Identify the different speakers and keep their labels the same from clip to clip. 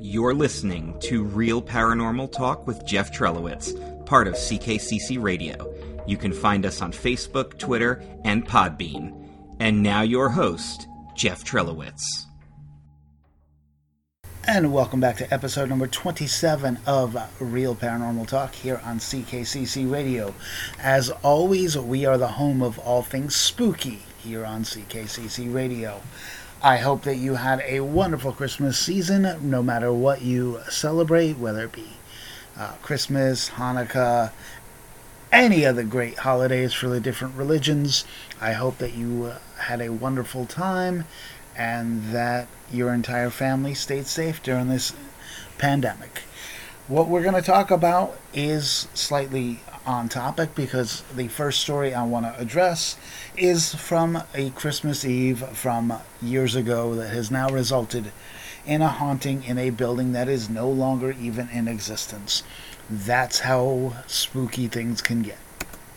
Speaker 1: You're listening to Real Paranormal Talk with Jeff Trelowitz, part of CKCC Radio. You can find us on Facebook, Twitter, and Podbean. And now your host, Jeff Trelowitz.
Speaker 2: And welcome back to episode number 27 of Real Paranormal Talk here on CKCC Radio. As always, we are the home of all things spooky here on CKCC Radio. I hope that you had a wonderful Christmas season, no matter what you celebrate, whether it be uh, Christmas, Hanukkah, any other great holidays for the different religions. I hope that you uh, had a wonderful time and that your entire family stayed safe during this pandemic. What we're going to talk about is slightly on topic because the first story I want to address is from a Christmas Eve from years ago that has now resulted in a haunting in a building that is no longer even in existence. That's how spooky things can get.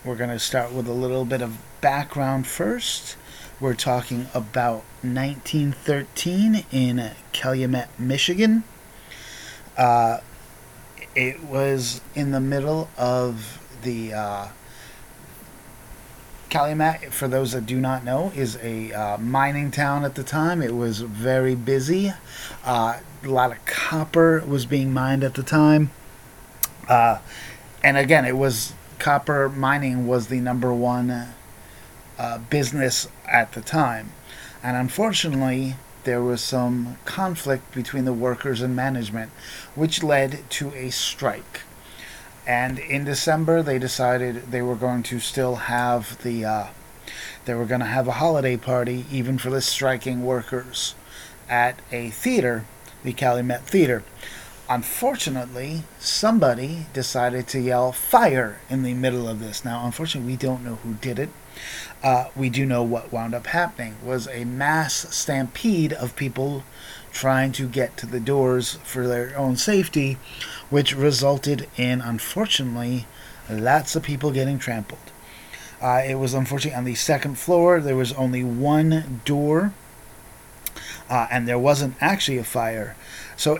Speaker 2: We're going to start with a little bit of background first. We're talking about 1913 in Calumet, Michigan. Uh, it was in the middle of the uh, Calumet, for those that do not know, is a uh, mining town at the time. It was very busy. Uh, a lot of copper was being mined at the time. Uh, and again, it was copper mining was the number one uh, business at the time. And unfortunately, there was some conflict between the workers and management, which led to a strike. And in December, they decided they were going to still have the, uh, they were going to have a holiday party even for the striking workers at a theater, the Calumet Theater. Unfortunately, somebody decided to yell fire in the middle of this. Now, unfortunately, we don't know who did it. Uh, we do know what wound up happening was a mass stampede of people trying to get to the doors for their own safety, which resulted in, unfortunately, lots of people getting trampled. Uh, it was unfortunately on the second floor. There was only one door, uh, and there wasn't actually a fire. So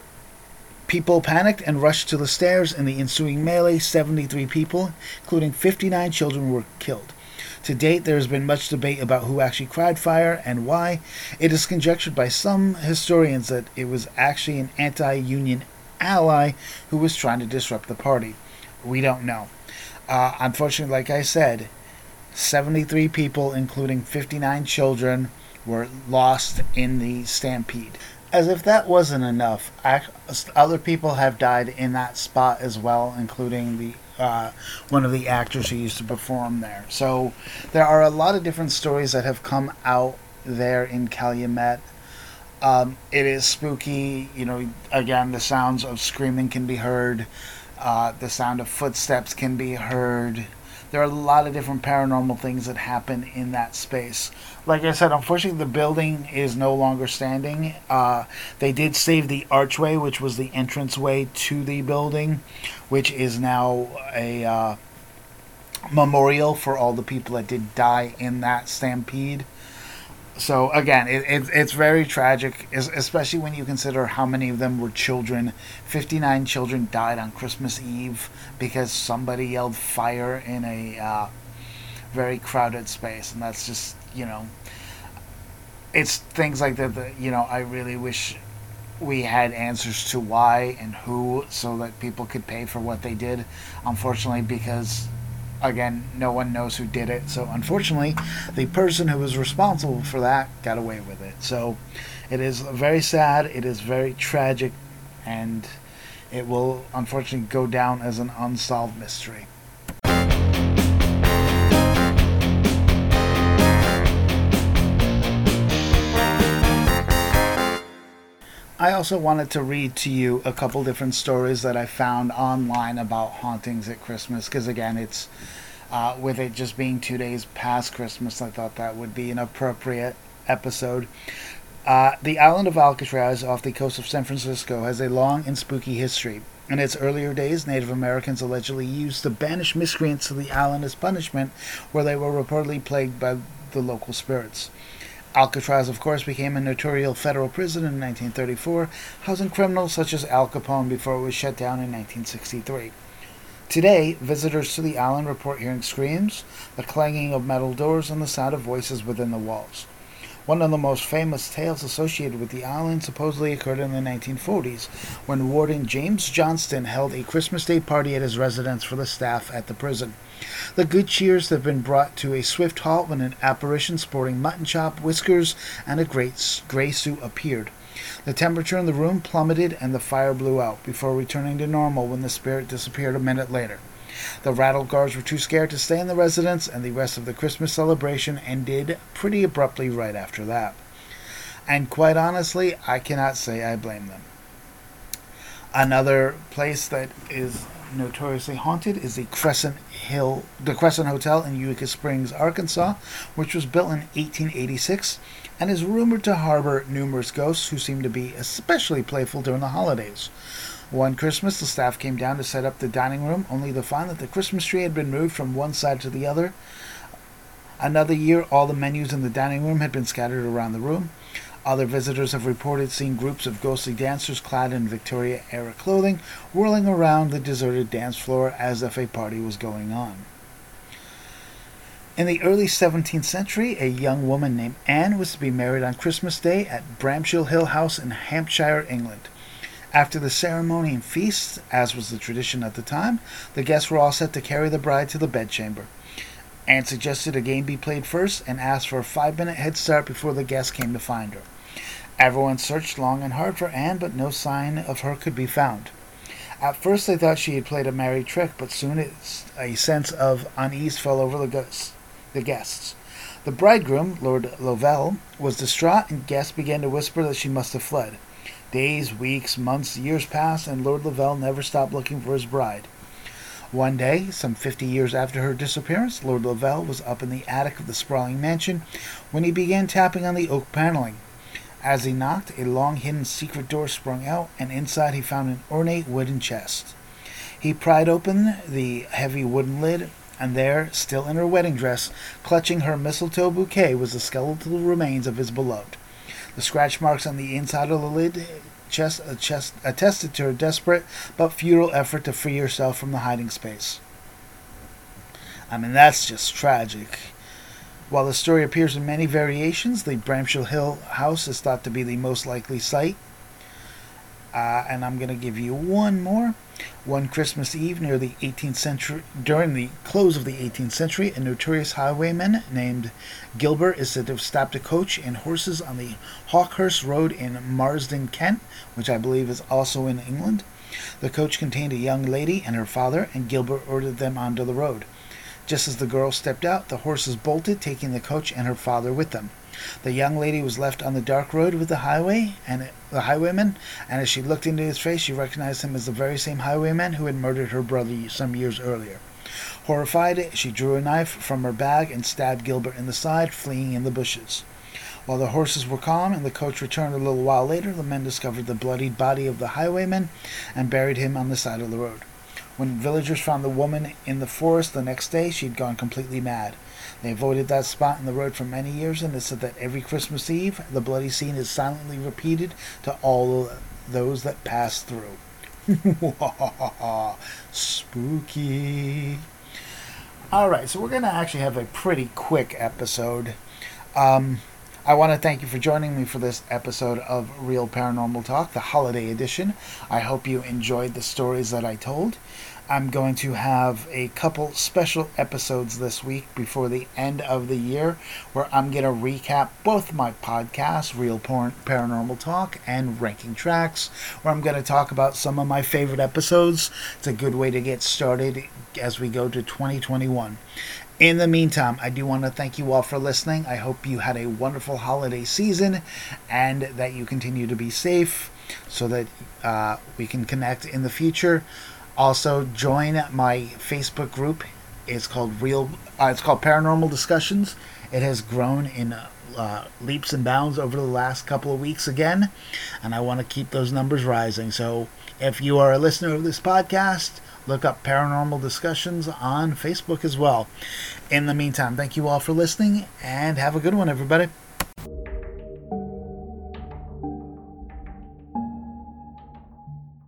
Speaker 2: people panicked and rushed to the stairs. In the ensuing melee, 73 people, including 59 children, were killed. To date, there has been much debate about who actually cried fire and why. It is conjectured by some historians that it was actually an anti Union ally who was trying to disrupt the party. We don't know. Uh, unfortunately, like I said, 73 people, including 59 children, were lost in the stampede. As if that wasn't enough, other people have died in that spot as well, including the uh, one of the actors who used to perform there. So there are a lot of different stories that have come out there in Calumet. Um, it is spooky. You know, again, the sounds of screaming can be heard. Uh, the sound of footsteps can be heard. There are a lot of different paranormal things that happen in that space. Like I said, unfortunately, the building is no longer standing. Uh, they did save the archway, which was the entranceway to the building, which is now a uh, memorial for all the people that did die in that stampede. So again, it, it, it's very tragic, especially when you consider how many of them were children. Fifty-nine children died on Christmas Eve because somebody yelled fire in a uh, very crowded space, and that's just you know, it's things like that that you know I really wish we had answers to why and who so that people could pay for what they did. Unfortunately, because again, no one knows who did it. So unfortunately, the person who was responsible for that got away with it. So it is very sad. It is very tragic, and it will unfortunately go down as an unsolved mystery. I also wanted to read to you a couple different stories that I found online about hauntings at Christmas because, again, it's uh, with it just being two days past Christmas, I thought that would be an appropriate episode. Uh, the island of Alcatraz off the coast of San Francisco has a long and spooky history. In its earlier days, Native Americans allegedly used to banish miscreants to the island as punishment, where they were reportedly plagued by the local spirits. Alcatraz, of course, became a notorious federal prison in 1934, housing criminals such as Al Capone before it was shut down in 1963. Today, visitors to the island report hearing screams, the clanging of metal doors, and the sound of voices within the walls. One of the most famous tales associated with the island supposedly occurred in the 1940s when Warden James Johnston held a Christmas Day party at his residence for the staff at the prison. The good cheers have been brought to a swift halt when an apparition sporting mutton chop, whiskers, and a great gray suit appeared. The temperature in the room plummeted and the fire blew out before returning to normal when the spirit disappeared a minute later. The rattle guards were too scared to stay in the residence, and the rest of the Christmas celebration ended pretty abruptly right after that. And quite honestly, I cannot say I blame them. Another place that is notoriously haunted is the Crescent Hill, the Crescent Hotel in Eureka Springs, Arkansas, which was built in 1886 and is rumored to harbor numerous ghosts who seem to be especially playful during the holidays. One Christmas, the staff came down to set up the dining room, only to find that the Christmas tree had been moved from one side to the other. Another year, all the menus in the dining room had been scattered around the room. Other visitors have reported seeing groups of ghostly dancers clad in Victoria era clothing whirling around the deserted dance floor as if a party was going on. In the early 17th century, a young woman named Anne was to be married on Christmas Day at Bramshill Hill House in Hampshire, England. After the ceremony and feast, as was the tradition at the time, the guests were all set to carry the bride to the bedchamber. Anne suggested a game be played first and asked for a five minute head start before the guests came to find her. Everyone searched long and hard for Anne, but no sign of her could be found. At first, they thought she had played a merry trick, but soon a sense of unease fell over the, guests. the guests. The bridegroom, Lord Lovell, was distraught, and guests began to whisper that she must have fled. Days, weeks, months, years passed, and Lord Lovell never stopped looking for his bride. One day, some fifty years after her disappearance, Lord Lovell was up in the attic of the sprawling mansion when he began tapping on the oak paneling. As he knocked, a long hidden secret door sprung out, and inside he found an ornate wooden chest. He pried open the heavy wooden lid, and there, still in her wedding dress, clutching her mistletoe bouquet, was the skeletal remains of his beloved. The scratch marks on the inside of the lid chest, chest, attested to her desperate but futile effort to free herself from the hiding space. I mean, that's just tragic. While the story appears in many variations, the Bramshill Hill house is thought to be the most likely site. Uh, and I'm going to give you one more. One Christmas Eve near the 18th century, during the close of the 18th century, a notorious highwayman named Gilbert is said to have stopped a coach and horses on the Hawkhurst Road in Marden, Kent, which I believe is also in England. The coach contained a young lady and her father, and Gilbert ordered them onto the road. Just as the girl stepped out, the horses bolted, taking the coach and her father with them. The young lady was left on the dark road with the highway and the highwayman, and as she looked into his face, she recognized him as the very same highwayman who had murdered her brother some years earlier. Horrified, she drew a knife from her bag and stabbed Gilbert in the side, fleeing in the bushes. While the horses were calm and the coach returned a little while later, the men discovered the bloodied body of the highwayman and buried him on the side of the road. When villagers found the woman in the forest the next day, she had gone completely mad. They avoided that spot in the road for many years, and it said that every Christmas Eve, the bloody scene is silently repeated to all those that pass through. Spooky. All right, so we're going to actually have a pretty quick episode. Um, I want to thank you for joining me for this episode of Real Paranormal Talk, the holiday edition. I hope you enjoyed the stories that I told. I'm going to have a couple special episodes this week before the end of the year where I'm going to recap both my podcasts, Real Porn, Paranormal Talk and Ranking Tracks, where I'm going to talk about some of my favorite episodes. It's a good way to get started as we go to 2021. In the meantime, I do want to thank you all for listening. I hope you had a wonderful holiday season and that you continue to be safe so that uh, we can connect in the future. Also, join my Facebook group. It's called Real. Uh, it's called Paranormal Discussions. It has grown in uh, leaps and bounds over the last couple of weeks again, and I want to keep those numbers rising. So, if you are a listener of this podcast, look up Paranormal Discussions on Facebook as well. In the meantime, thank you all for listening, and have a good one, everybody.